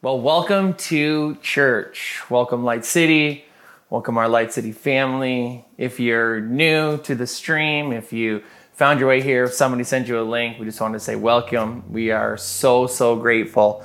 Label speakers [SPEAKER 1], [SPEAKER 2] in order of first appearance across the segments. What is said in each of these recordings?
[SPEAKER 1] Well, welcome to church. Welcome, Light City. Welcome, our Light City family. If you're new to the stream, if you found your way here, if somebody sent you a link, we just wanted to say welcome. We are so, so grateful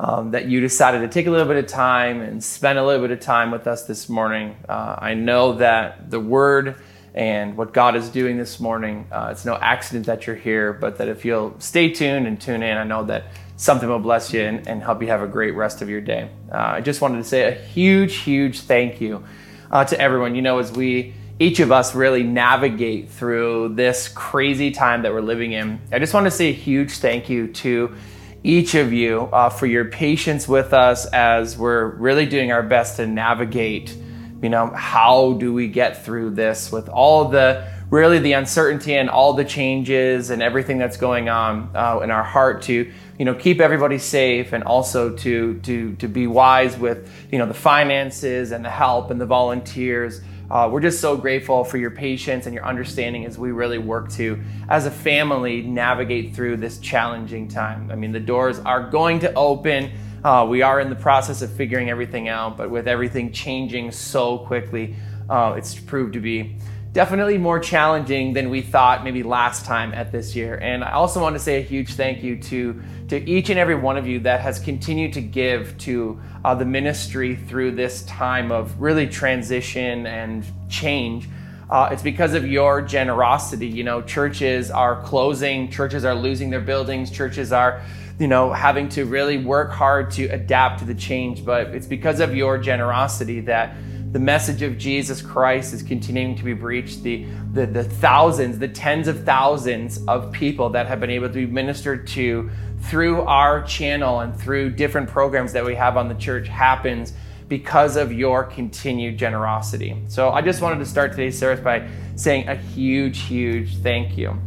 [SPEAKER 1] um, that you decided to take a little bit of time and spend a little bit of time with us this morning. Uh, I know that the Word and what God is doing this morning, uh, it's no accident that you're here, but that if you'll stay tuned and tune in, I know that something will bless you and, and help you have a great rest of your day. Uh, I just wanted to say a huge, huge thank you uh, to everyone. You know, as we each of us really navigate through this crazy time that we're living in, I just want to say a huge thank you to each of you uh, for your patience with us as we're really doing our best to navigate. You know, how do we get through this with all the really the uncertainty and all the changes and everything that's going on uh, in our heart to you know keep everybody safe and also to to to be wise with you know the finances and the help and the volunteers. Uh, we're just so grateful for your patience and your understanding as we really work to as a family navigate through this challenging time. I mean the doors are going to open. Uh, we are in the process of figuring everything out but with everything changing so quickly uh, it's proved to be definitely more challenging than we thought maybe last time at this year. And I also want to say a huge thank you to, to each and every one of you that has continued to give to uh, the ministry through this time of really transition and change. Uh, it's because of your generosity. You know, churches are closing, churches are losing their buildings, churches are, you know, having to really work hard to adapt to the change. But it's because of your generosity that the message of Jesus Christ is continuing to be preached. The, the, the thousands, the tens of thousands of people that have been able to be ministered to through our channel and through different programs that we have on the church happens because of your continued generosity. So I just wanted to start today's service by saying a huge, huge thank you.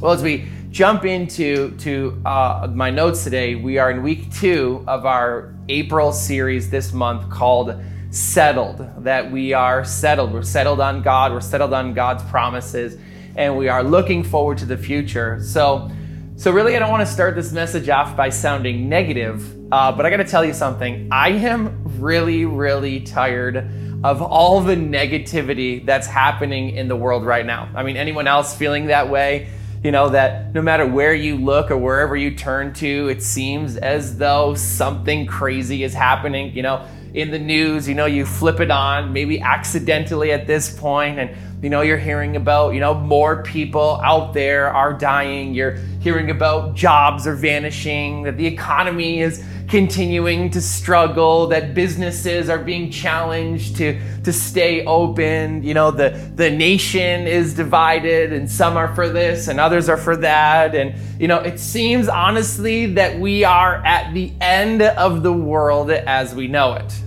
[SPEAKER 1] Well, as we jump into to uh, my notes today, we are in week two of our April series this month called settled, that we are settled. We're settled on God, we're settled on God's promises, and we are looking forward to the future. So, so really, I don't want to start this message off by sounding negative, uh, but I got to tell you something. I am really, really tired of all the negativity that's happening in the world right now. I mean, anyone else feeling that way? You know, that no matter where you look or wherever you turn to, it seems as though something crazy is happening. You know, in the news, you know, you flip it on, maybe accidentally at this point, and you know, you're hearing about, you know, more people out there are dying. You're hearing about jobs are vanishing, that the economy is continuing to struggle, that businesses are being challenged to, to stay open. You know, the, the nation is divided and some are for this and others are for that. And, you know, it seems honestly that we are at the end of the world as we know it.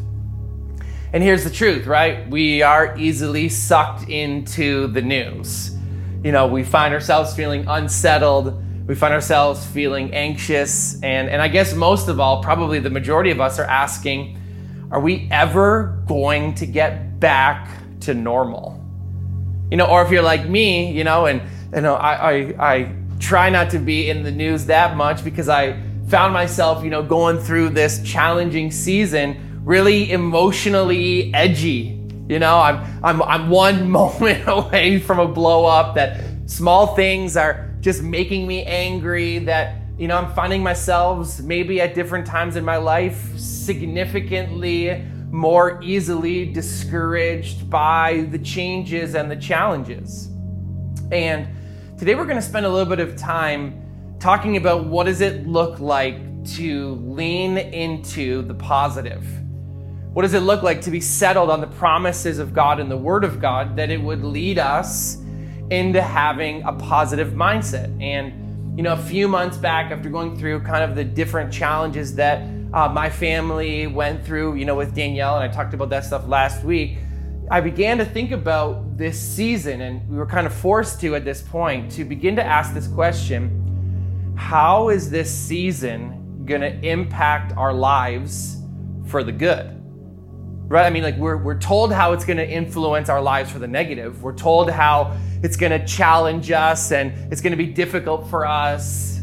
[SPEAKER 1] And here's the truth, right? We are easily sucked into the news. You know, we find ourselves feeling unsettled. We find ourselves feeling anxious. And, and I guess most of all, probably the majority of us are asking, are we ever going to get back to normal? You know, or if you're like me, you know, and you know, I, I, I try not to be in the news that much because I found myself, you know, going through this challenging season really emotionally edgy. You know, I'm, I'm, I'm one moment away from a blow up that small things are just making me angry that, you know, I'm finding myself maybe at different times in my life significantly more easily discouraged by the changes and the challenges. And today we're going to spend a little bit of time talking about what does it look like to lean into the positive what does it look like to be settled on the promises of God and the Word of God that it would lead us into having a positive mindset? And, you know, a few months back, after going through kind of the different challenges that uh, my family went through, you know, with Danielle, and I talked about that stuff last week, I began to think about this season, and we were kind of forced to at this point to begin to ask this question How is this season going to impact our lives for the good? Right? I mean, like we're, we're told how it's going to influence our lives for the negative. We're told how it's going to challenge us and it's going to be difficult for us.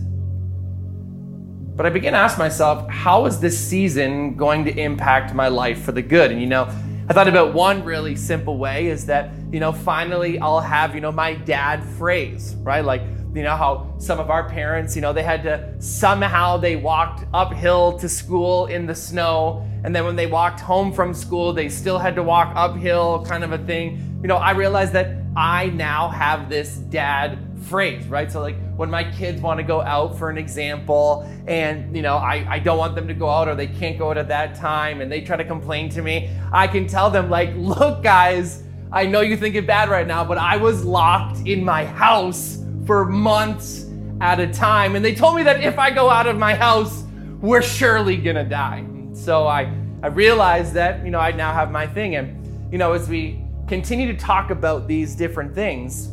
[SPEAKER 1] But I begin to ask myself, how is this season going to impact my life for the good? And you know, I thought about one really simple way is that, you know, finally I'll have, you know, my dad phrase, right? Like, you know, how some of our parents, you know, they had to somehow they walked uphill to school in the snow. And then when they walked home from school, they still had to walk uphill, kind of a thing. You know, I realized that I now have this dad phrase, right? So like when my kids want to go out for an example and you know I, I don't want them to go out or they can't go out at that time and they try to complain to me, I can tell them like, look guys, I know you think it bad right now, but I was locked in my house for months at a time. And they told me that if I go out of my house, we're surely gonna die. So I, I realized that, you know, I now have my thing. And, you know, as we continue to talk about these different things,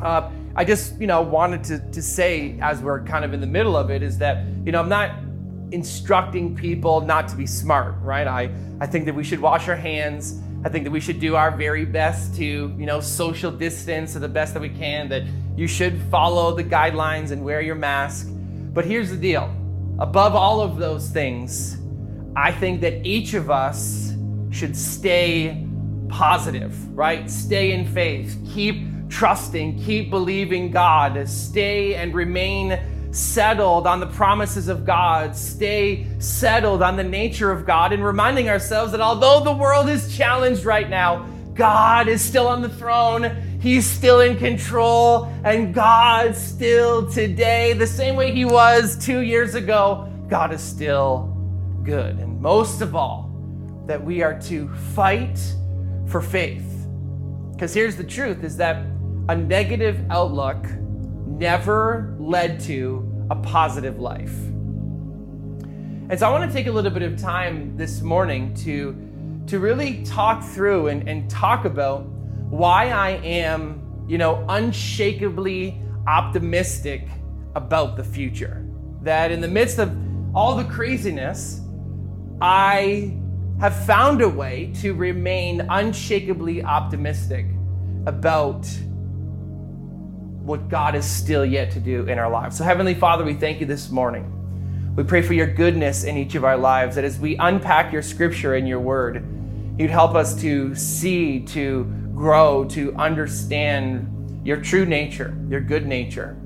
[SPEAKER 1] uh, I just, you know, wanted to, to say, as we're kind of in the middle of it, is that, you know, I'm not instructing people not to be smart, right? I, I think that we should wash our hands. I think that we should do our very best to, you know, social distance to the best that we can, that you should follow the guidelines and wear your mask. But here's the deal above all of those things, I think that each of us should stay positive, right? Stay in faith. Keep trusting, keep believing God, stay and remain settled on the promises of God, stay settled on the nature of God, and reminding ourselves that although the world is challenged right now, God is still on the throne. He's still in control, and God still today, the same way He was two years ago, God is still good. And most of all, that we are to fight for faith. Because here's the truth is that a negative outlook never led to a positive life. And so I want to take a little bit of time this morning to, to really talk through and, and talk about why I am, you know, unshakably optimistic about the future. That in the midst of all the craziness, I have found a way to remain unshakably optimistic about what God is still yet to do in our lives. So, Heavenly Father, we thank you this morning. We pray for your goodness in each of our lives, that as we unpack your scripture and your word, you'd help us to see, to grow, to understand your true nature, your good nature,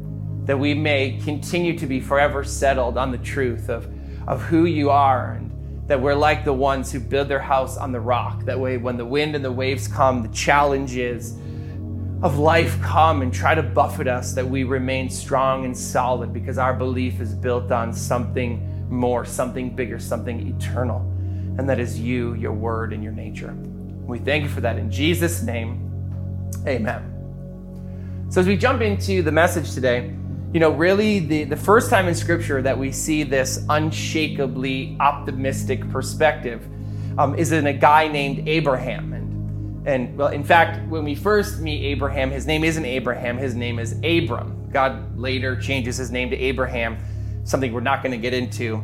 [SPEAKER 1] that we may continue to be forever settled on the truth of, of who you are, and that we're like the ones who build their house on the rock. That way, when the wind and the waves come, the challenges, of life come and try to buffet us, that we remain strong and solid because our belief is built on something more, something bigger, something eternal. And that is you, your word, and your nature. We thank you for that in Jesus' name. Amen. So, as we jump into the message today, you know, really the, the first time in Scripture that we see this unshakably optimistic perspective um, is in a guy named Abraham. And and well, in fact, when we first meet Abraham, his name isn't Abraham, his name is Abram. God later changes his name to Abraham, something we're not going to get into.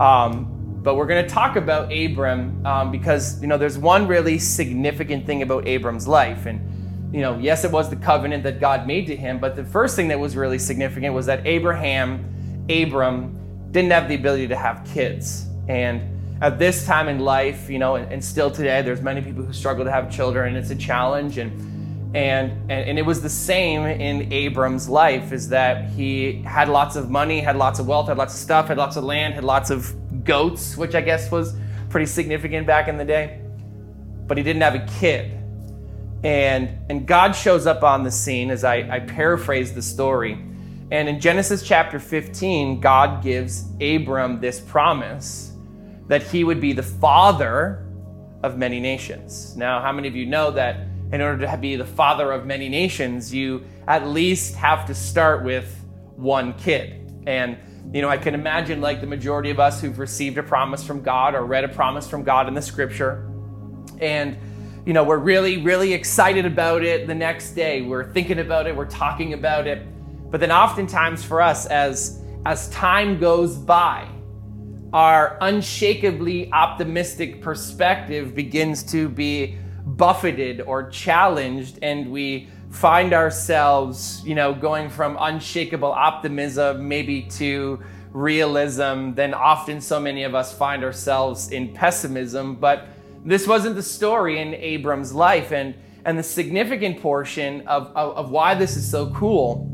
[SPEAKER 1] Um, but we're going to talk about Abram um, because, you know, there's one really significant thing about Abram's life. And, you know, yes, it was the covenant that God made to him, but the first thing that was really significant was that Abraham, Abram, didn't have the ability to have kids. And at this time in life, you know, and, and, still today, there's many people who struggle to have children, and it's a challenge. And and and, and it was the same in Abram's life, is that he had lots of money, had lots of wealth, had lots of stuff, had lots of land, had lots of goats, which I guess was pretty significant back in the day. But he didn't have a kid. And and God shows up on the scene as I, I paraphrase the story. And in Genesis chapter 15, God gives Abram this promise that he would be the father of many nations. Now, how many of you know that in order to be the father of many nations, you at least have to start with one kid? And, you know, I can imagine like the majority of us who've received a promise from God or read a promise from God in the scripture. And, you know, we're really, really excited about it the next day. We're thinking about it, we're talking about it. But then oftentimes for us, as as time goes by, our unshakably optimistic perspective begins to be buffeted or challenged and we find ourselves you know going from unshakable optimism maybe to realism, then often so many of us find ourselves in pessimism. But this wasn't the story in Abram's life. And, and the significant portion of, of, of why this is so cool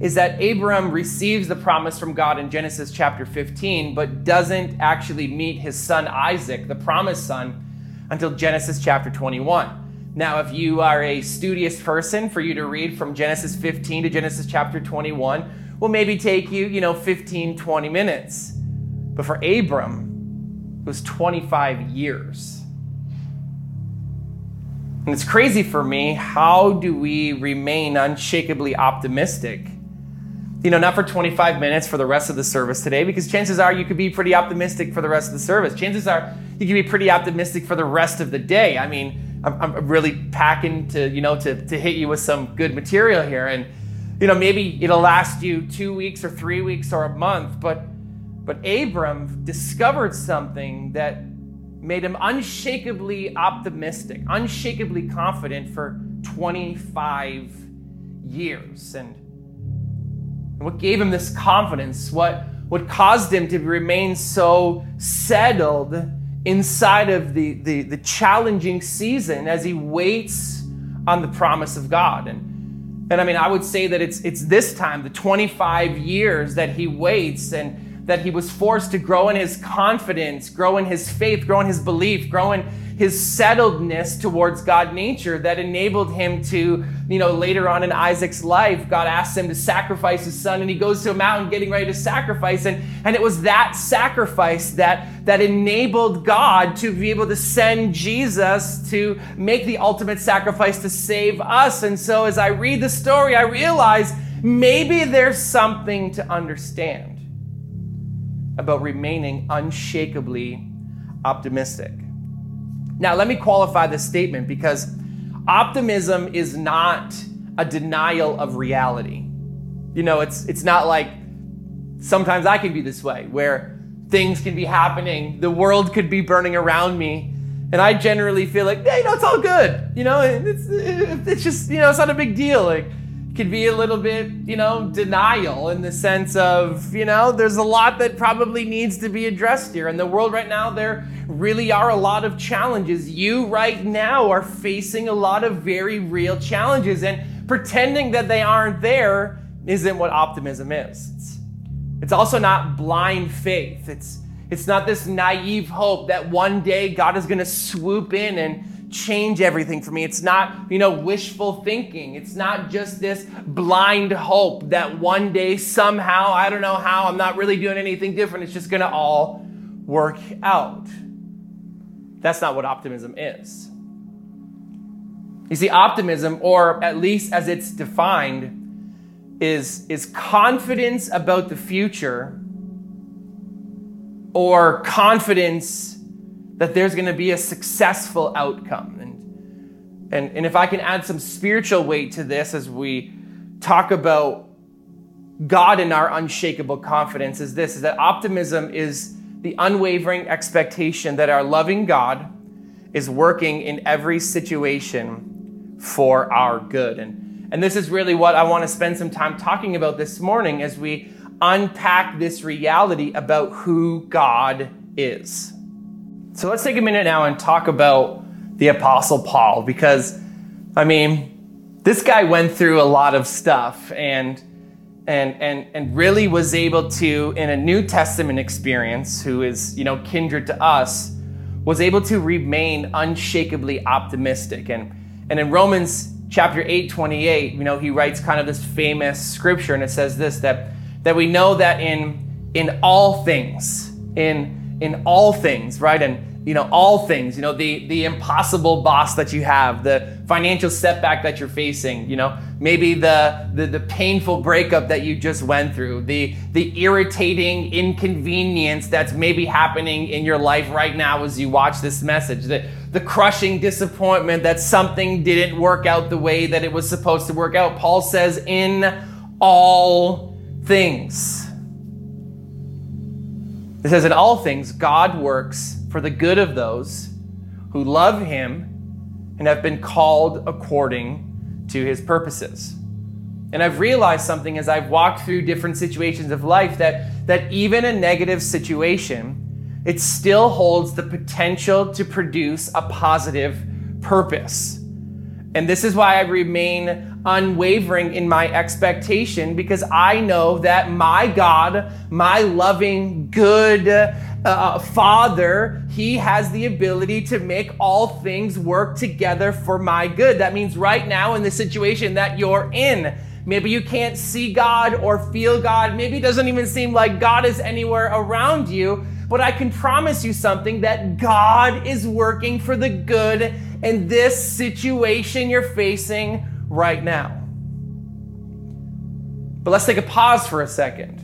[SPEAKER 1] is that Abram receives the promise from God in Genesis chapter 15, but doesn't actually meet his son Isaac, the promised son, until Genesis chapter 21. Now, if you are a studious person, for you to read from Genesis 15 to Genesis chapter 21 will maybe take you, you know, 15, 20 minutes. But for Abram, was 25 years. And it's crazy for me. How do we remain unshakably optimistic? You know, not for 25 minutes for the rest of the service today, because chances are you could be pretty optimistic for the rest of the service. Chances are you could be pretty optimistic for the rest of the day. I mean, I'm, I'm really packing to, you know, to, to hit you with some good material here. And, you know, maybe it'll last you two weeks or three weeks or a month, but but Abram discovered something that made him unshakably optimistic, unshakably confident for 25 years. And what gave him this confidence? What, what caused him to remain so settled inside of the, the, the challenging season as he waits on the promise of God? And, and I mean, I would say that it's, it's this time, the 25 years that he waits and that he was forced to grow in his confidence, grow in his faith, grow in his belief, grow in his settledness towards God nature that enabled him to, you know, later on in Isaac's life, God asks him to sacrifice his son and he goes to a mountain getting ready to sacrifice. And, and it was that sacrifice that, that enabled God to be able to send Jesus to make the ultimate sacrifice to save us. And so as I read the story, I realize maybe there's something to understand about remaining unshakably optimistic. Now, let me qualify this statement because optimism is not a denial of reality. You know, it's it's not like sometimes I can be this way where things can be happening, the world could be burning around me, and I generally feel like, yeah, you know, it's all good. You know, it's it's just you know, it's not a big deal. Like could be a little bit, you know, denial in the sense of, you know, there's a lot that probably needs to be addressed here. In the world right now, there really are a lot of challenges. You right now are facing a lot of very real challenges, and pretending that they aren't there isn't what optimism is. It's, it's also not blind faith. It's it's not this naive hope that one day God is going to swoop in and change everything for me. It's not, you know, wishful thinking. It's not just this blind hope that one day somehow, I don't know how, I'm not really doing anything different. It's just going to all work out. That's not what optimism is. You see, optimism, or at least as it's defined, is, is confidence about the future or confidence that there's going to be a successful outcome. And, and, and if I can add some spiritual weight to this as we talk about God and our unshakable confidence, is this is that optimism is the unwavering expectation that our loving God is working in every situation for our good. And, and this is really what I want to spend some time talking about this morning as we unpack this reality about who God is. So let's take a minute now and talk about the Apostle Paul because, I mean, this guy went through a lot of stuff and and and and really was able to, in a New Testament experience, who is you know kindred to us, was able to remain unshakably optimistic. And and in Romans chapter 8, 28, you know, he writes kind of this famous scripture, and it says this that that we know that in in all things, in in all things, right? And you know all things you know the the impossible boss that you have the financial setback that you're facing you know maybe the, the the painful breakup that you just went through the the irritating inconvenience that's maybe happening in your life right now as you watch this message the the crushing disappointment that something didn't work out the way that it was supposed to work out. Paul says in all things. It says in all things god works for the good of those who love him and have been called according to his purposes. And I've realized something as I've walked through different situations of life that, that even a negative situation, it still holds the potential to produce a positive purpose. And this is why I remain unwavering in my expectation because I know that my God, my loving, good uh, Father, He has the ability to make all things work together for my good. That means right now in the situation that you're in, Maybe you can't see God or feel God. Maybe it doesn't even seem like God is anywhere around you. But I can promise you something that God is working for the good in this situation you're facing right now. But let's take a pause for a second.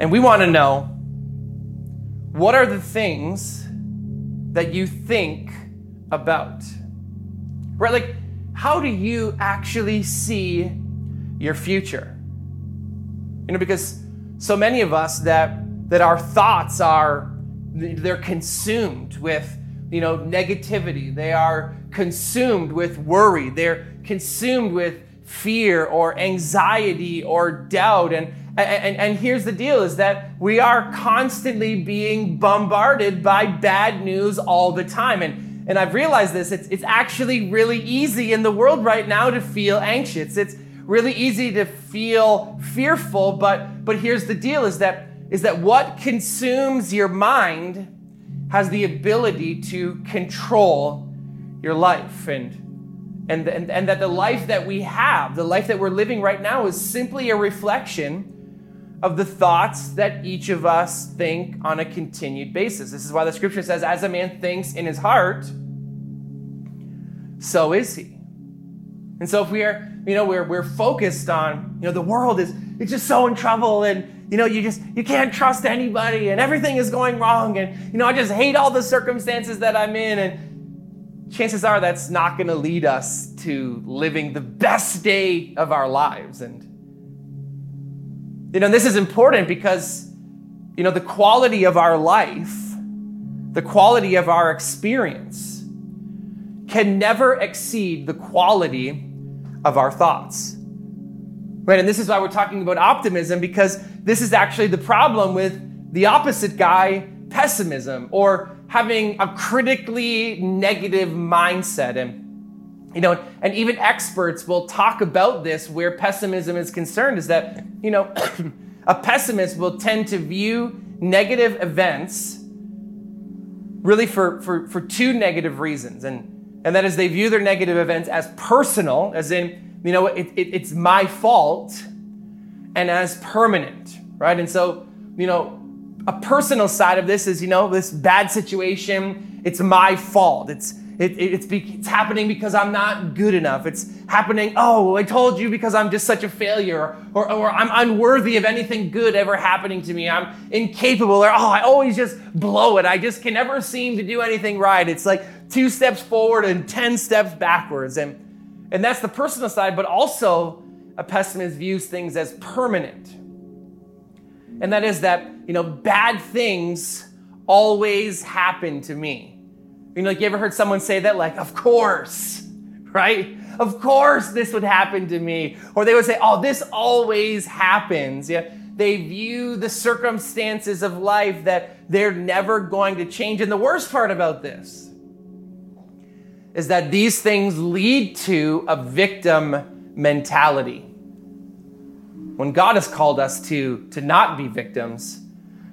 [SPEAKER 1] And we want to know what are the things that you think about? Right? Like, how do you actually see your future? You know, because so many of us that that our thoughts are they're consumed with you know negativity they are consumed with worry they're consumed with fear or anxiety or doubt and and, and here's the deal is that we are constantly being bombarded by bad news all the time and and I've realized this, it's, it's actually really easy in the world right now to feel anxious. It's really easy to feel fearful, but, but here's the deal is that, is that what consumes your mind has the ability to control your life. And, and, and, and that the life that we have, the life that we're living right now, is simply a reflection of the thoughts that each of us think on a continued basis. This is why the scripture says, as a man thinks in his heart, so is he. And so if we are, you know, we're, we're focused on, you know, the world is, it's just so in trouble and, you know, you just, you can't trust anybody and everything is going wrong and, you know, I just hate all the circumstances that I'm in and chances are that's not going to lead us to living the best day of our lives. And, you know, this is important because, you know, the quality of our life, the quality of our experience can never exceed the quality of our thoughts. Right? And this is why we're talking about optimism because this is actually the problem with the opposite guy, pessimism, or having a critically negative mindset. And you know, and even experts will talk about this where pessimism is concerned is that, you know, a pessimist will tend to view negative events really for, for, for two negative reasons. And, and that is they view their negative events as personal, as in, you know, it, it, it's my fault, and as permanent, right? And so, you know, a personal side of this is, you know, this bad situation, it's my fault. It's, it, it, it's, be, it's happening because I'm not good enough. It's happening, oh, I told you because I'm just such a failure, or, or I'm unworthy of anything good ever happening to me. I'm incapable, or oh, I always just blow it. I just can never seem to do anything right. It's like two steps forward and 10 steps backwards. And, and that's the personal side, but also a pessimist views things as permanent. And that is that, you know, bad things always happen to me. You know, like you ever heard someone say that? Like, of course, right? Of course this would happen to me. Or they would say, oh, this always happens. Yeah. They view the circumstances of life that they're never going to change. And the worst part about this is that these things lead to a victim mentality. When God has called us to, to not be victims,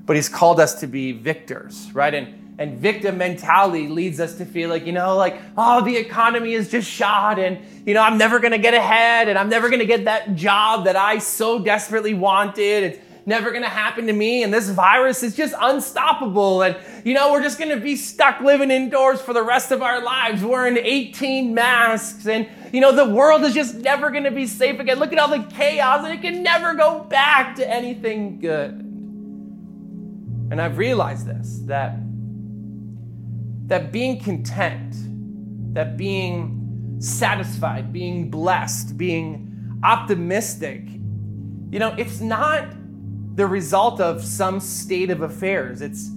[SPEAKER 1] but He's called us to be victors, right? And and victim mentality leads us to feel like, you know, like, oh, the economy is just shot and, you know, I'm never to get ahead and I'm never to get that job that I so desperately wanted. It's never to happen to me. And this virus is just unstoppable. And, you know, we're just to be stuck living indoors for the rest of our lives, wearing 18 masks. And, you know, the world is just never to be safe again. Look at all the chaos and it can never go back to anything good. And I've realized this that that being content, that being satisfied, being blessed, being optimistic, you know, it's not the result of some state of affairs. It's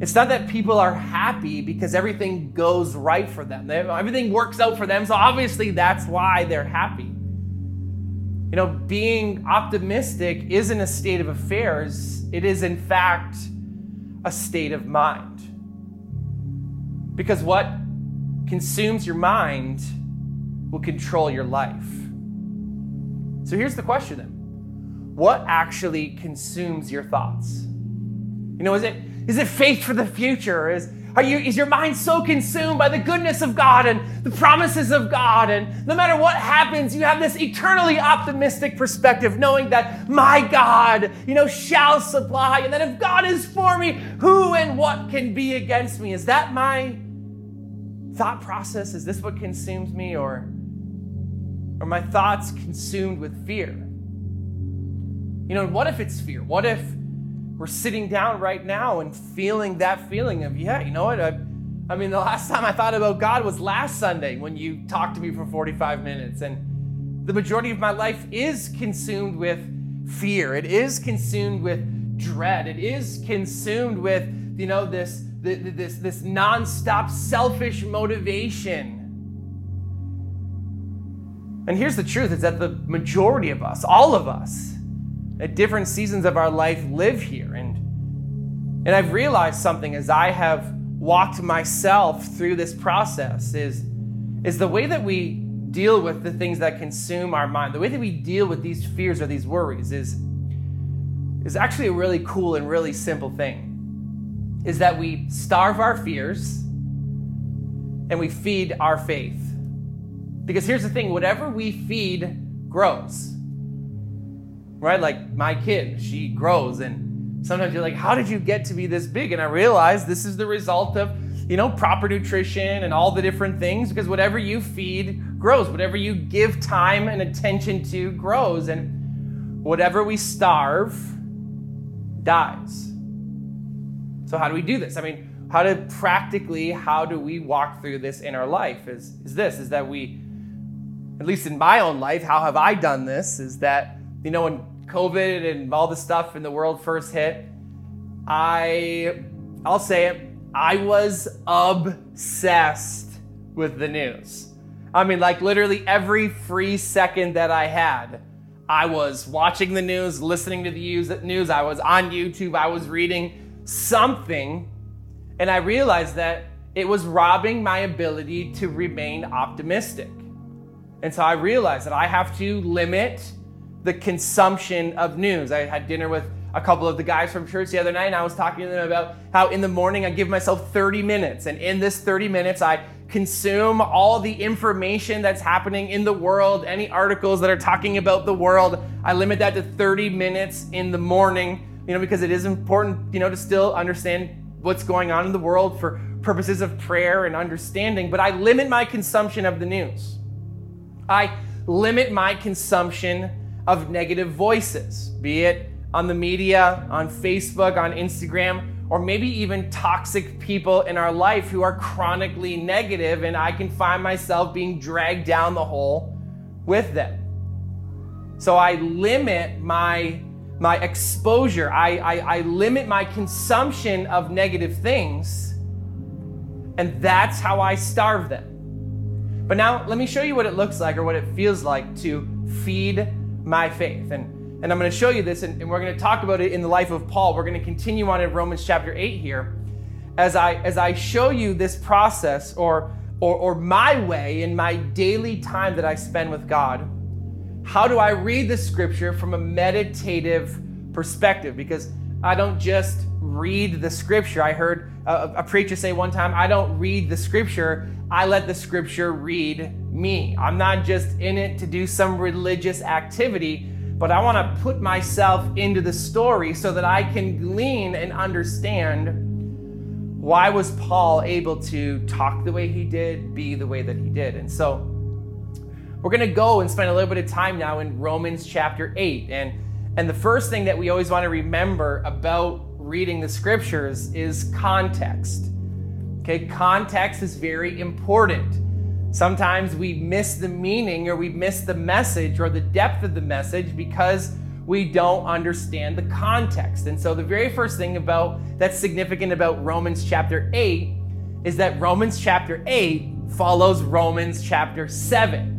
[SPEAKER 1] it's not that people are happy because everything goes right for them. They, everything works out for them, so obviously that's why they're happy. You know, being optimistic isn't a state of affairs, it is, in fact, a state of mind. Because what consumes your mind will control your life. So here's the question then What actually consumes your thoughts? You know, is it, is it faith for the future? Is, are you, is your mind so consumed by the goodness of God and the promises of God? And no matter what happens, you have this eternally optimistic perspective, knowing that my God, you know, shall supply. And that if God is for me, who and what can be against me? Is that my thought process? Is this what consumes me? Or are my thoughts consumed with fear? You know, what if it's fear? What if we're sitting down right now and feeling that feeling of, yeah, you know what? I, I mean, the last time I thought about God was last Sunday when you talked to me for 45 minutes. And the majority of my life is consumed with fear, it is consumed with dread, it is consumed with, you know, this, this, this nonstop selfish motivation. And here's the truth is that the majority of us, all of us, at different seasons of our life live here. And, and I've realized something as I have walked myself through this process is, is the way that we deal with the things that consume our mind, the way that we deal with these fears or these worries is, is actually a really cool and really simple thing. Is that we starve our fears and we feed our faith. Because here's the thing whatever we feed grows right? Like my kid, she grows, and sometimes you're like, how did you get to be this big? And I realize this is the result of, you know, proper nutrition and all the different things, because whatever you feed grows, whatever you give time and attention to grows, and whatever we starve dies. So, how do we do this? I mean, how to practically, how do we walk through this in our life? Is, is this, is that we, at least in my own life, how have I done this? Is that, you know, when COVID and all the stuff in the world first hit, I, I'll say it, I was obsessed with the news. I mean, like literally every free second that I had, I was watching the news, listening to the news, I was on YouTube, I was reading something, and I realized that it was robbing my ability to remain optimistic. And so I realized that I have to limit the consumption of news. I had dinner with a couple of the guys from church the other night, and I was talking to them about how in the morning I give myself 30 minutes, and in this 30 minutes, I consume all the information that's happening in the world, any articles that are talking about the world. I limit that to 30 minutes in the morning, you know, because it is important, you know, to still understand what's going on in the world for purposes of prayer and understanding, but I limit my consumption of the news. I limit my consumption of negative voices, be it on the media, on Facebook, on Instagram, or maybe even toxic people in our life who are chronically negative, and I can find myself being dragged down the hole with them. So I limit my my exposure. I, I, I limit my consumption of negative things, and that's how I starve them. But now let me show you what it looks like or what it feels like to feed my faith. And, and I'm going to show you this, and, and we're going to talk about it in the life of Paul. We're going to continue on in Romans chapter 8 here. As I, as I show you this process or, or, or my way in my daily time that I spend with God, how do I read the scripture from a meditative perspective? Because I don't just read the scripture. I heard a, a, preacher say one time, I don't read the scripture, I let the scripture read me. I'm not just in it to do some religious activity, but I want to put myself into the story so that I can glean and understand why was Paul able to talk the way he did, be the way that he did. And so we're going to go and spend a little bit of time now in Romans chapter 8 and and the first thing that we always want to remember about reading the scriptures is context. Okay, context is very important. Sometimes we miss the meaning or we miss the message or the depth of the message because we don't understand the context. And so the very first thing about that's significant about Romans chapter 8 is that Romans chapter 8 follows Romans chapter 7.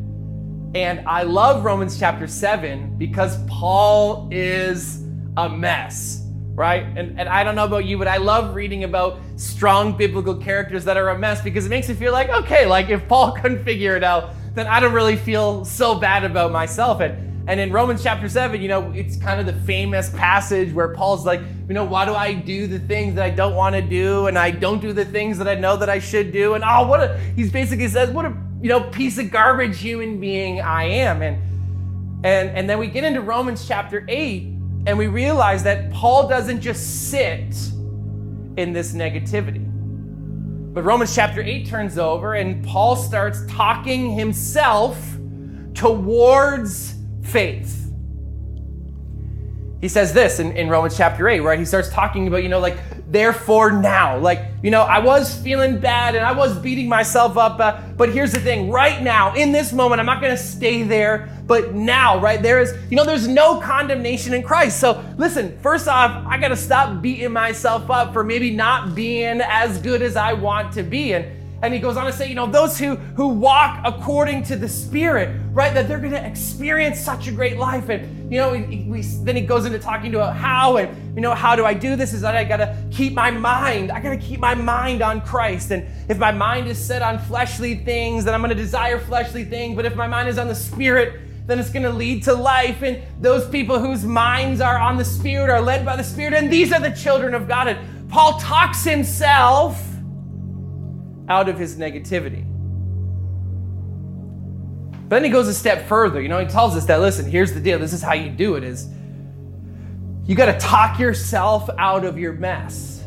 [SPEAKER 1] And I love Romans chapter 7 because Paul is a mess, right? And, and I don't know about you, but I love reading about strong biblical characters that are a mess because it makes me feel like, okay, like if Paul couldn't figure it out, then I don't really feel so bad about myself. And, and in Romans chapter 7, you know, it's kind of the famous passage where Paul's like, you know, why do I do the things that I don't want to do? And I don't do the things that I know that I should do. And oh, what a, he's basically says, what a you know, piece of garbage human being I am. And and and then we get into Romans chapter 8 and we realize that Paul doesn't just sit in this negativity. But Romans chapter 8 turns over and Paul starts talking himself towards faith. He says this in, in Romans chapter 8, right? He starts talking about, you know, like therefore now. Like, you know, I was feeling bad and I was beating myself up, uh, but here's the thing right now, in this moment, I'm not going to stay there, but now, right? There is, you know, there's no condemnation in Christ. So listen, first off, I got to stop beating myself up for maybe not being as good as I want to be. And and he goes on to say, you know, those who who walk according to the Spirit, right, that they're going to experience such a great life. And you know, we, we, then he goes into talking about how and you know, how do I do this? Is that I got to keep my mind. I got to keep my mind on Christ. And if my mind is set on fleshly things, then I'm going to desire fleshly things. But if my mind is on the Spirit, then it's going to lead to life. And those people whose minds are on the Spirit are led by the Spirit, and these are the children of God. And Paul talks himself out of his negativity. But then he goes a step further. You know, he tells us that, listen, here's the deal. This is how you do it is you got to talk yourself out of your mess.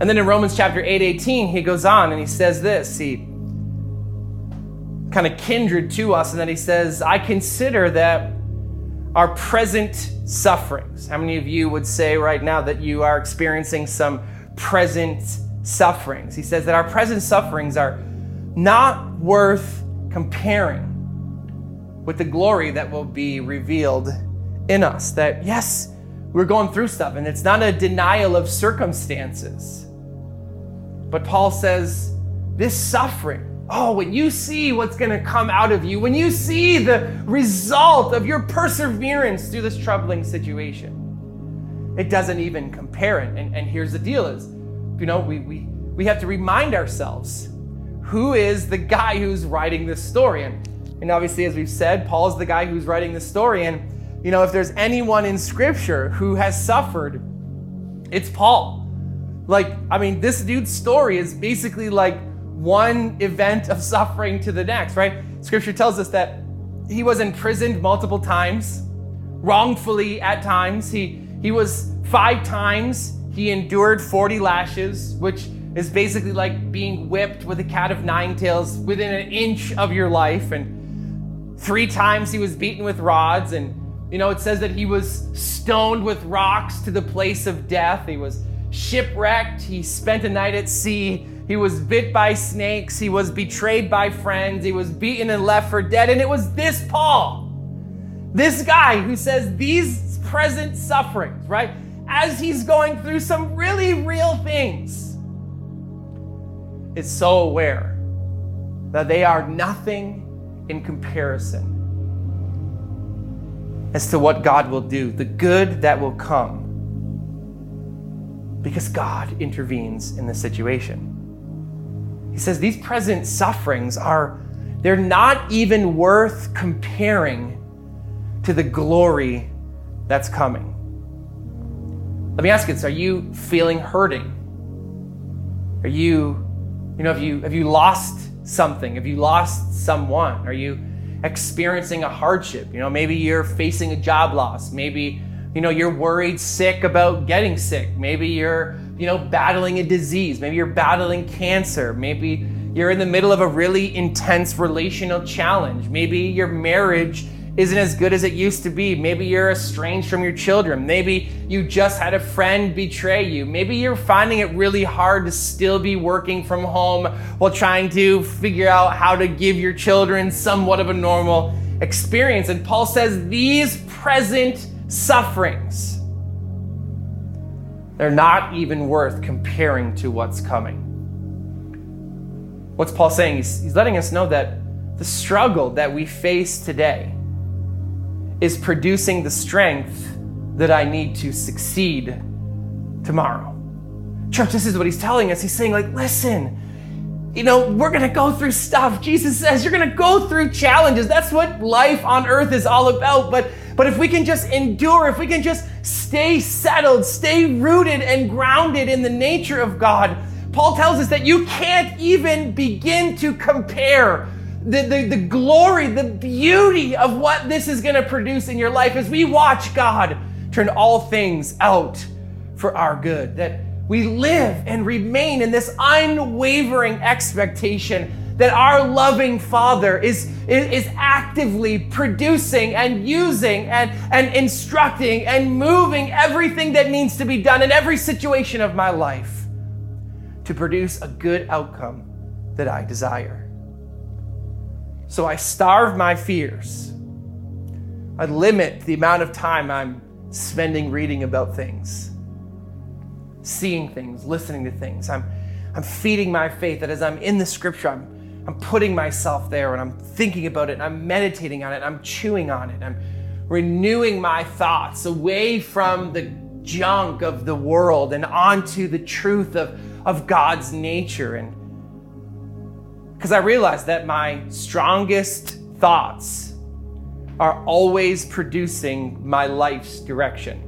[SPEAKER 1] And then in Romans chapter 8, 18, he goes on and he says this. He kind of kindred to us, and then he says, I consider that our present sufferings. How many of you would say right now that you are experiencing some present sufferings. He says that our present sufferings are not worth comparing with the glory that will be revealed in us. That, yes, we're going through stuff, and it's not a denial of circumstances. But Paul says, this suffering, oh, when you see what's going to come out of you, when you see the result of your perseverance through this troubling situation, it doesn't even compare it. And, and here's the deal is, you know, we, we, we have to remind ourselves who is the guy who's writing this story. And, and obviously, as we've said, Paul is the guy who's writing this story. And, you know, if there's anyone in Scripture who has suffered, it's Paul. Like, I mean, this dude's story is basically like one event of suffering to the next, right? Scripture tells us that he was imprisoned multiple times, wrongfully at times. He, he was five times he endured 40 lashes, which is basically like being whipped with a cat of nine tails within an inch of your life. And three times he was beaten with rods. And, you know, it says that he was stoned with rocks to the place of death. He was shipwrecked. He spent a night at sea. He was bit by snakes. He was betrayed by friends. He was beaten and left for dead. And it was this Paul, this guy who says these present sufferings, right? As he's going through some really real things, is so aware that they are nothing in comparison as to what God will do, the good that will come, because God intervenes in the situation. He says these present sufferings are, they're not even worth comparing to the glory that's coming. Let me ask you this: Are you feeling hurting? Are you, you know, have you have you lost something? Have you lost someone? Are you experiencing a hardship? You know, maybe you're facing a job loss. Maybe, you know, you're worried sick about getting sick. Maybe you're, you know, battling a disease. Maybe you're battling cancer. Maybe you're in the middle of a really intense relational challenge. Maybe your marriage isn't as good as it used to be. Maybe you're estranged from your children. Maybe you just had a friend betray you. Maybe you're finding it really hard to still be working from home while trying to figure out how to give your children somewhat of a normal experience. And Paul says these present sufferings, they're not even worth comparing to what's coming. What's Paul saying? He's, he's letting us know that the struggle that we face today is producing the strength that I need to succeed tomorrow. Church, this is what he's telling us. He's saying, like, listen, you know, we're to go through stuff. Jesus says you're to go through challenges. That's what life on earth is all about. But but if we can just endure, if we can just stay settled, stay rooted and grounded in the nature of God, Paul tells us that you can't even begin to compare the, the, the glory, the beauty of what this is going to produce in your life as we watch God turn all things out for our good. That we live and remain in this unwavering expectation that our loving Father is, is, is, actively producing and using and, and instructing and moving everything that needs to be done in every situation of my life to produce a good outcome that I desire. So I starve my fears. I limit the amount of time I'm spending reading about things, seeing things, listening to things. I'm, I'm feeding my faith that as I'm in the scripture, I'm, I'm putting myself there and I'm thinking about it and I'm meditating on it, I'm chewing on it, I'm renewing my thoughts away from the junk of the world and onto the truth of, of God's nature. And because I realize that my strongest thoughts are always producing my life's direction.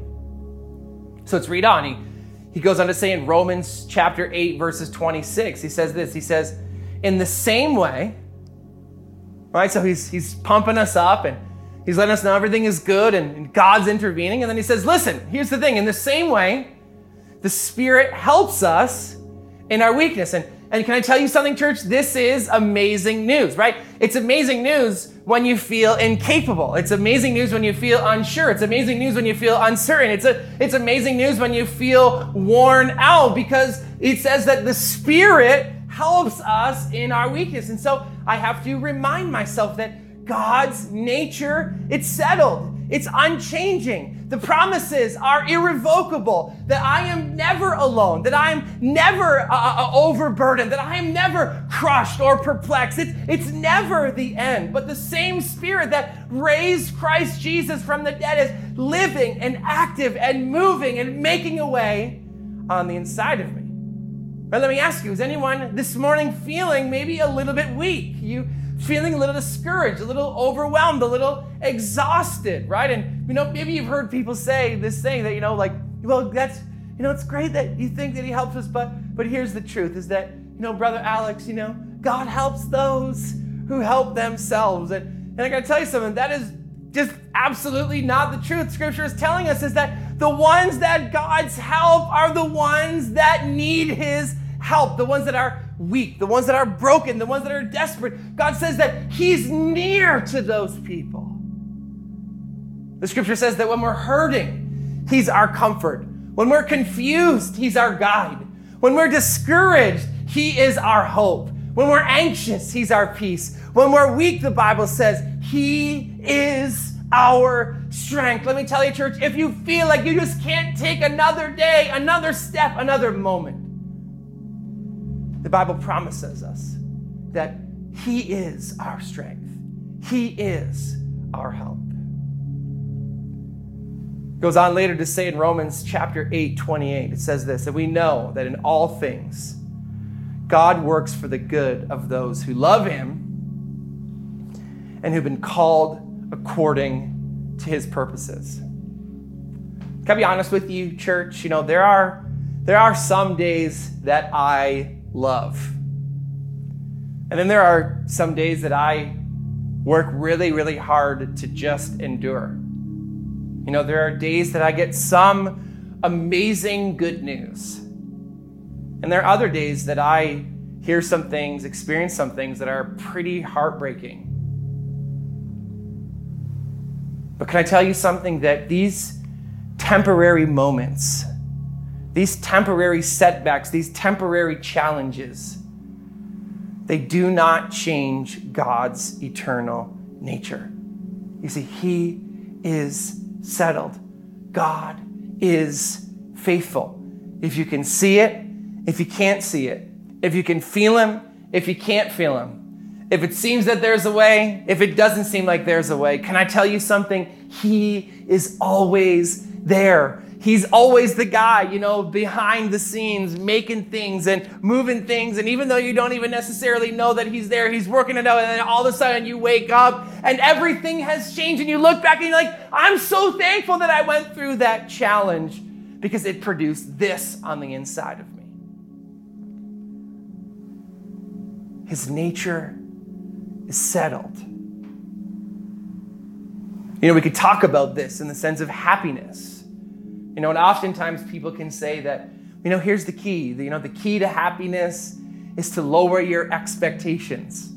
[SPEAKER 1] So let's read on. He, he goes on to say in Romans chapter 8, verses 26, he says this He says, In the same way, right? So he's, he's pumping us up and he's letting us know everything is good and, and God's intervening. And then he says, Listen, here's the thing. In the same way, the Spirit helps us in our weakness. And and can I tell you something, church? This is amazing news, right? It's amazing news when you feel incapable. It's amazing news when you feel unsure. It's amazing news when you feel uncertain. It's, a, it's amazing news when you feel worn out because it says that the Spirit helps us in our weakness. And so I have to remind myself that God's nature, it's settled. It's unchanging. The promises are irrevocable. That I am never alone. That I am never uh, uh, uh, overburdened. That I am never crushed or perplexed. It's, it's never the end. But the same Spirit that raised Christ Jesus from the dead is living and active and moving and making a way on the inside of me. But let me ask you, is anyone this morning feeling maybe a little bit weak? You feeling a little discouraged, a little overwhelmed, a little exhausted, right? And you know, maybe you've heard people say this thing that you know, like, well, that's you know, it's great that you think that he helps us, but but here's the truth: is that you know, brother Alex, you know, God helps those who help themselves, and and I got to tell you something that is just absolutely not the truth. Scripture is telling us is that the ones that God's help are the ones that need His help, the ones that are weak, the ones that are broken, the ones that are desperate. God says that He's near to those people. The scripture says that when we're hurting, He's our comfort. When we're confused, He's our guide. When we're discouraged, He is our hope. When we're anxious, He's our peace. When we're weak, the Bible says, He is our strength. Let me tell you, church, if you feel like you just can't take another day, another step, another moment, Bible promises us that He is our strength, He is our help. Goes on later to say in Romans chapter 8, 28, it says this, that we know that in all things, God works for the good of those who love Him and who've been called according to His purposes. Can I be honest with you, church? You know, there are there are some days that I love. And then there are some days that I work really, really hard to just endure. You know, there are days that I get some amazing good news. And there are other days that I hear some things, experience some things that are pretty heartbreaking. But can I tell you something that these temporary moments, these temporary setbacks, these temporary challenges, they do not change God's eternal nature. You see, He is settled. God is faithful. If you can see it, if you can't see it, if you can feel Him, if you can't feel Him, if it seems that there's a way, if it doesn't seem like there's a way, can I tell you something? He is always there. He's always the guy, you know, behind the scenes, making things and moving things. And even though you don't even necessarily know that he's there, he's working it out. And then all of a sudden you wake up and everything has changed. And you look back and you're like, I'm so thankful that I went through that challenge because it produced this on the inside of me. His nature is settled. You know, we could talk about this in the sense of happiness. You know, and oftentimes people can say that, you know, here's the key. You know, the key to happiness is to lower your expectations.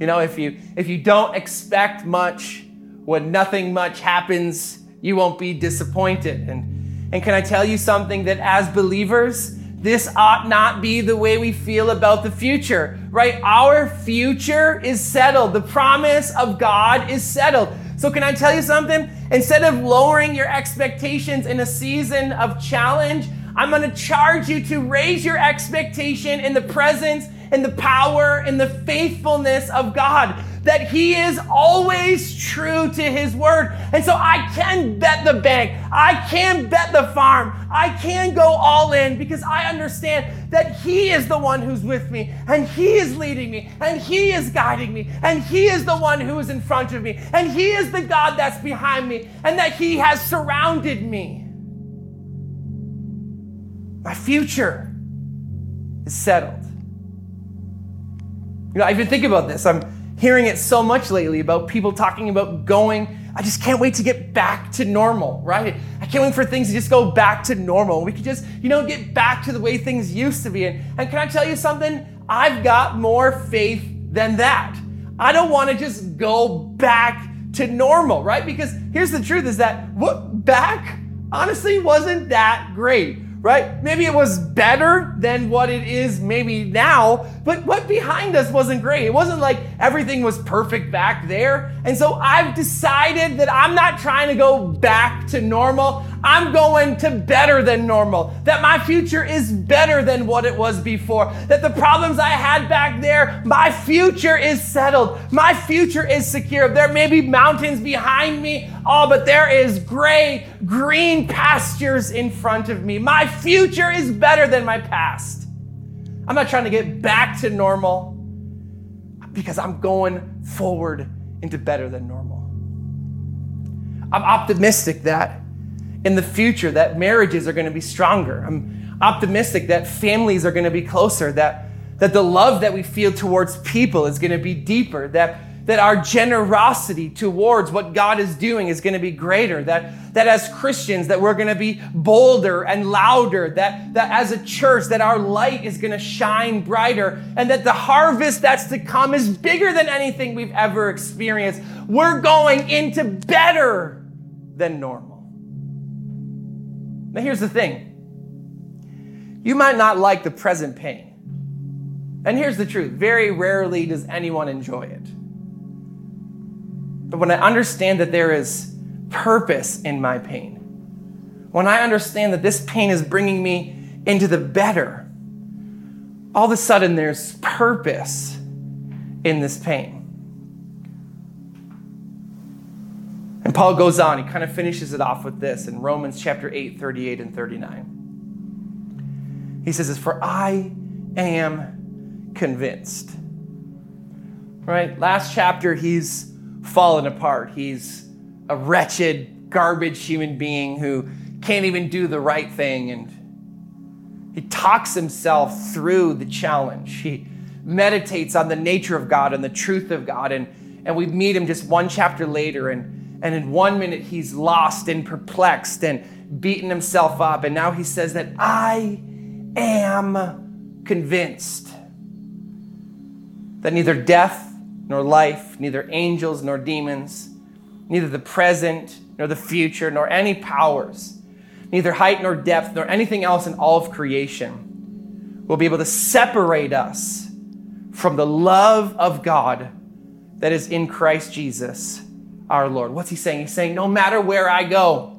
[SPEAKER 1] You know, if you if you don't expect much, when nothing much happens, you won't be disappointed. And and can I tell you something that as believers, this ought not be the way we feel about the future, right? Our future is settled. The promise of God is settled. So, can I tell you something? Instead of lowering your expectations in a season of challenge, I'm going to charge you to raise your expectation in the presence, in the power, in the faithfulness of God that he is always true to his word. And so I can bet the bank. I can bet the farm. I can go all in because I understand that he is the one who's with me and he is leading me and he is guiding me and he is the one who is in front of me and he is the God that's behind me and that he has surrounded me. My future is settled. You know, I've been thinking about this. I'm hearing it so much lately about people talking about going. I just can't wait to get back to normal, right? I can't wait for things to just go back to normal. We could just, you know, get back to the way things used to be. And, and can I tell you something? I've got more faith than that. I don't want to just go back to normal, right? Because here's the truth is that what back honestly wasn't that great right? Maybe it was better than what it is maybe now, but what behind us wasn't great. It wasn't like everything was perfect back there. And so I've decided that I'm not trying to go back to normal. I'm going to better than normal. That my future is better than what it was before. That the problems I had back there, my future is settled. My future is secure. There may be mountains behind me, oh, but there is gray, green pastures in front of me. My future is better than my past. I'm not trying to get back to normal because I'm going forward into better than normal. I'm optimistic that in the future that marriages are going to be stronger. I'm optimistic that families are going to be closer, that, that the love that we feel towards people is going to be deeper, that that our generosity towards what God is doing is going to be greater, that, that as Christians, that we're going to be bolder and louder, that, that as a church, that our light is going to shine brighter, and that the harvest that's to come is bigger than anything we've ever experienced. We're going into better than normal. Now, here's the thing you might not like the present pain. And here's the truth very rarely does anyone enjoy it. But when I understand that there is purpose in my pain, when I understand that this pain is bringing me into the better, all of a sudden there's purpose in this pain. And Paul goes on, he kind of finishes it off with this in Romans chapter 8, 38 and 39. He says, For I am convinced. Right? Last chapter, he's fallen apart. He's a wretched, garbage human being who can't even do the right thing. And he talks himself through the challenge. He meditates on the nature of God and the truth of God. And, and we meet him just one chapter later. And, and in one minute, he's lost and perplexed and beaten himself up. And now he says that I am convinced that neither death nor life, neither angels nor demons, neither the present nor the future, nor any powers, neither height nor depth, nor anything else in all of creation will be able to separate us from the love of God that is in Christ Jesus our Lord. What's he saying? He's saying, no matter where I go,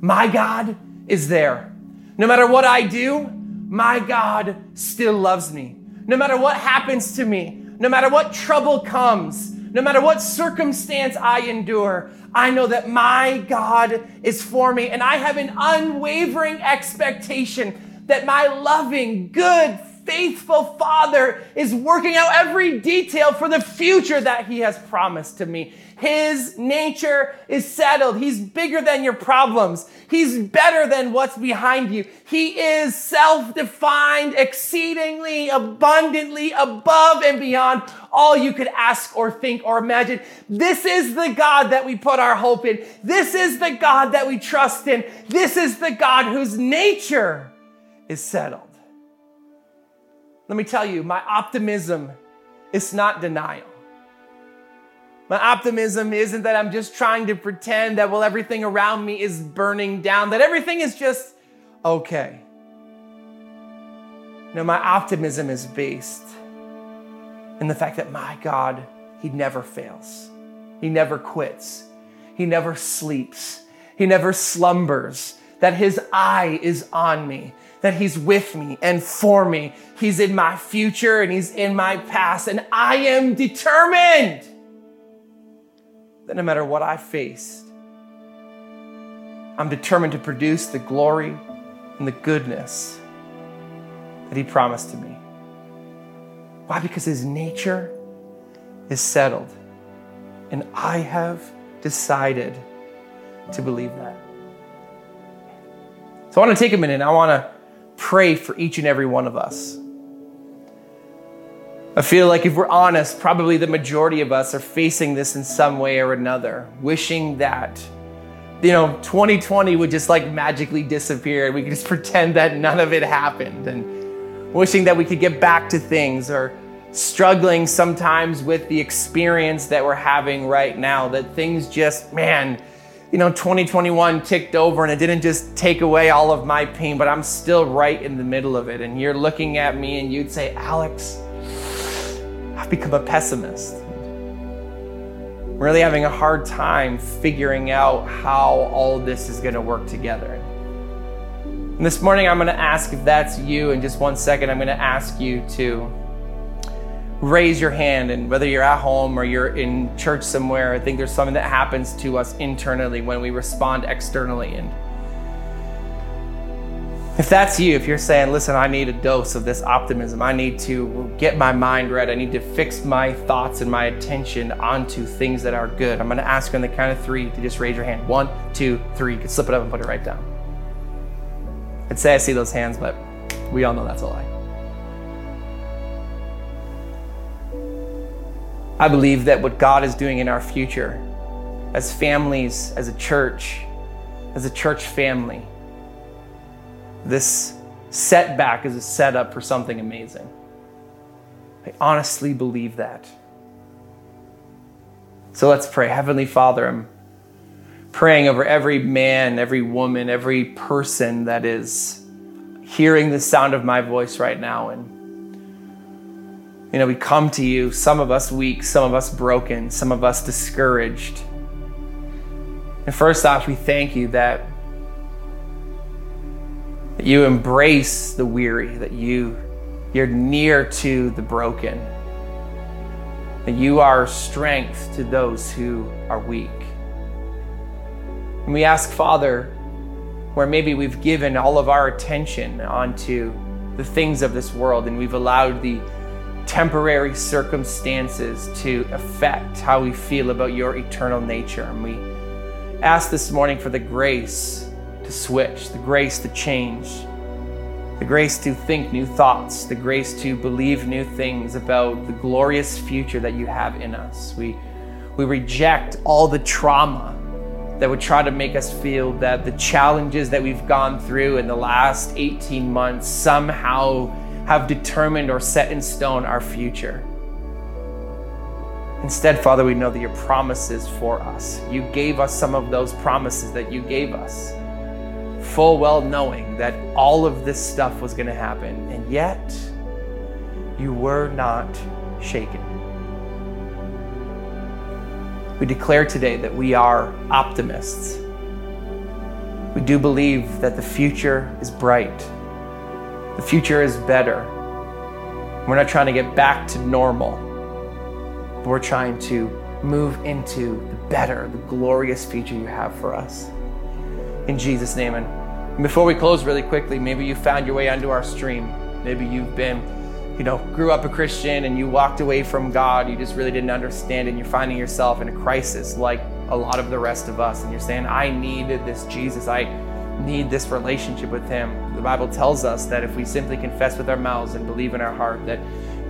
[SPEAKER 1] my God is there. No matter what I do, my God still loves me. No matter what happens to me, no matter what trouble comes, no matter what circumstance I endure, I know that my God is for me, and I have an unwavering expectation that my loving, good, faithful Father is working out every detail for the future that He has promised to me. His nature is settled. He's bigger than your problems. He's better than what's behind you. He is self-defined, exceedingly abundantly above and beyond all you could ask or think or imagine. This is the God that we put our hope in. This is the God that we trust in. This is the God whose nature is settled. Let me tell you, my optimism is not denial. My optimism isn't that I'm just trying to pretend that, well, everything around me is burning down, that everything is just okay. No, my optimism is based in the fact that my God, He never fails, He never quits, He never sleeps, He never slumbers, that His eye is on me, that He's with me and for me. He's in my future and He's in my past, and I am determined that no matter what I faced, I'm determined to produce the glory and the goodness that He promised to me. Why? Because His nature is settled. And I have decided to believe that. So I want to take a minute and I want to pray for each and every one of us. I feel like if we're honest, probably the majority of us are facing this in some way or another, wishing that, you know, 2020 would just like magically disappear and we could just pretend that none of it happened, and wishing that we could get back to things, or struggling sometimes with the experience that we're having right now, that things just, man, you know, 2021 ticked over and it didn't just take away all of my pain, but I'm still right in the middle of it. And you're looking at me and you'd say, Alex, I've become a pessimist. I'm really having a hard time figuring out how all this is going to work together. And this morning, I'm going to ask if that's you. In just one second, I'm going to ask you to raise your hand. And whether you're at home or you're in church somewhere, I think there's something that happens to us internally when we respond externally. And if that's you, if you're saying, listen, I need a dose of this optimism, I need to get my mind right, I need to fix my thoughts and my attention onto things that are good, I'm gonna ask you on the count of three to just raise your hand. One, two, three. You can slip it up and put it right down. I'd say I see those hands, but we all know that's a lie. I believe that what God is doing in our future, as families, as a church, as a church family, this setback is a setup for something amazing. I honestly believe that. So let's pray. Heavenly Father, I'm praying over every man, every woman, every person that is hearing the sound of my voice right now. And, you know, we come to you, some of us weak, some of us broken, some of us discouraged. And first off, we thank you that that you embrace the weary, that you you're near to the broken. That you are strength to those who are weak. And we ask, Father, where maybe we've given all of our attention onto the things of this world and we've allowed the temporary circumstances to affect how we feel about your eternal nature. And we ask this morning for the grace to switch, the grace to change, the grace to think new thoughts, the grace to believe new things about the glorious future that you have in us. We, we reject all the trauma that would try to make us feel that the challenges that we've gone through in the last 18 months somehow have determined or set in stone our future. Instead, Father, we know that your promises for us. You gave us some of those promises that you gave us full well knowing that all of this stuff was going to happen, and yet you were not shaken. We declare today that we are optimists. We do believe that the future is bright, the future is better. We're not trying to get back to normal. we're trying to move into the better, the glorious future you have for us. In Jesus' name. And before we close really quickly, maybe you found your way onto our stream. Maybe you've been, you know, grew up a Christian and you walked away from God. You just really didn't understand and you're finding yourself in a crisis like a lot of the rest of us. And you're saying, I needed this Jesus. I need this relationship with him. The Bible tells us that if we simply confess with our mouths and believe in our heart that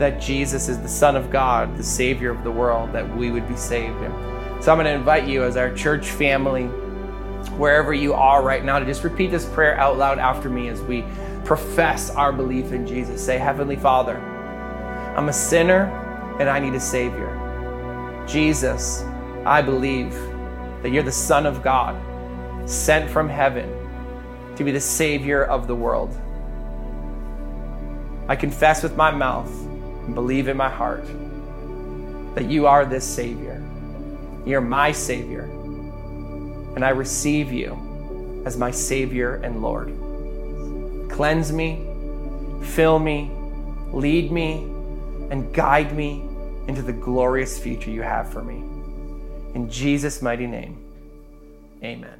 [SPEAKER 1] that Jesus is the Son of God, the Savior of the world, that we would be saved. And so I'm going to invite you as our church family, wherever you are right now, to just repeat this prayer out loud after me as we profess our belief in Jesus. Say, Heavenly Father, I'm a sinner and I need a Savior. Jesus, I believe that you're the Son of God, sent from heaven to be the Savior of the world. I confess with my mouth and believe in my heart that you are this Savior. You're my Savior. And I receive you as my Savior and Lord. Cleanse me, fill me, lead me, and guide me into the glorious future you have for me. In Jesus' mighty name, amen.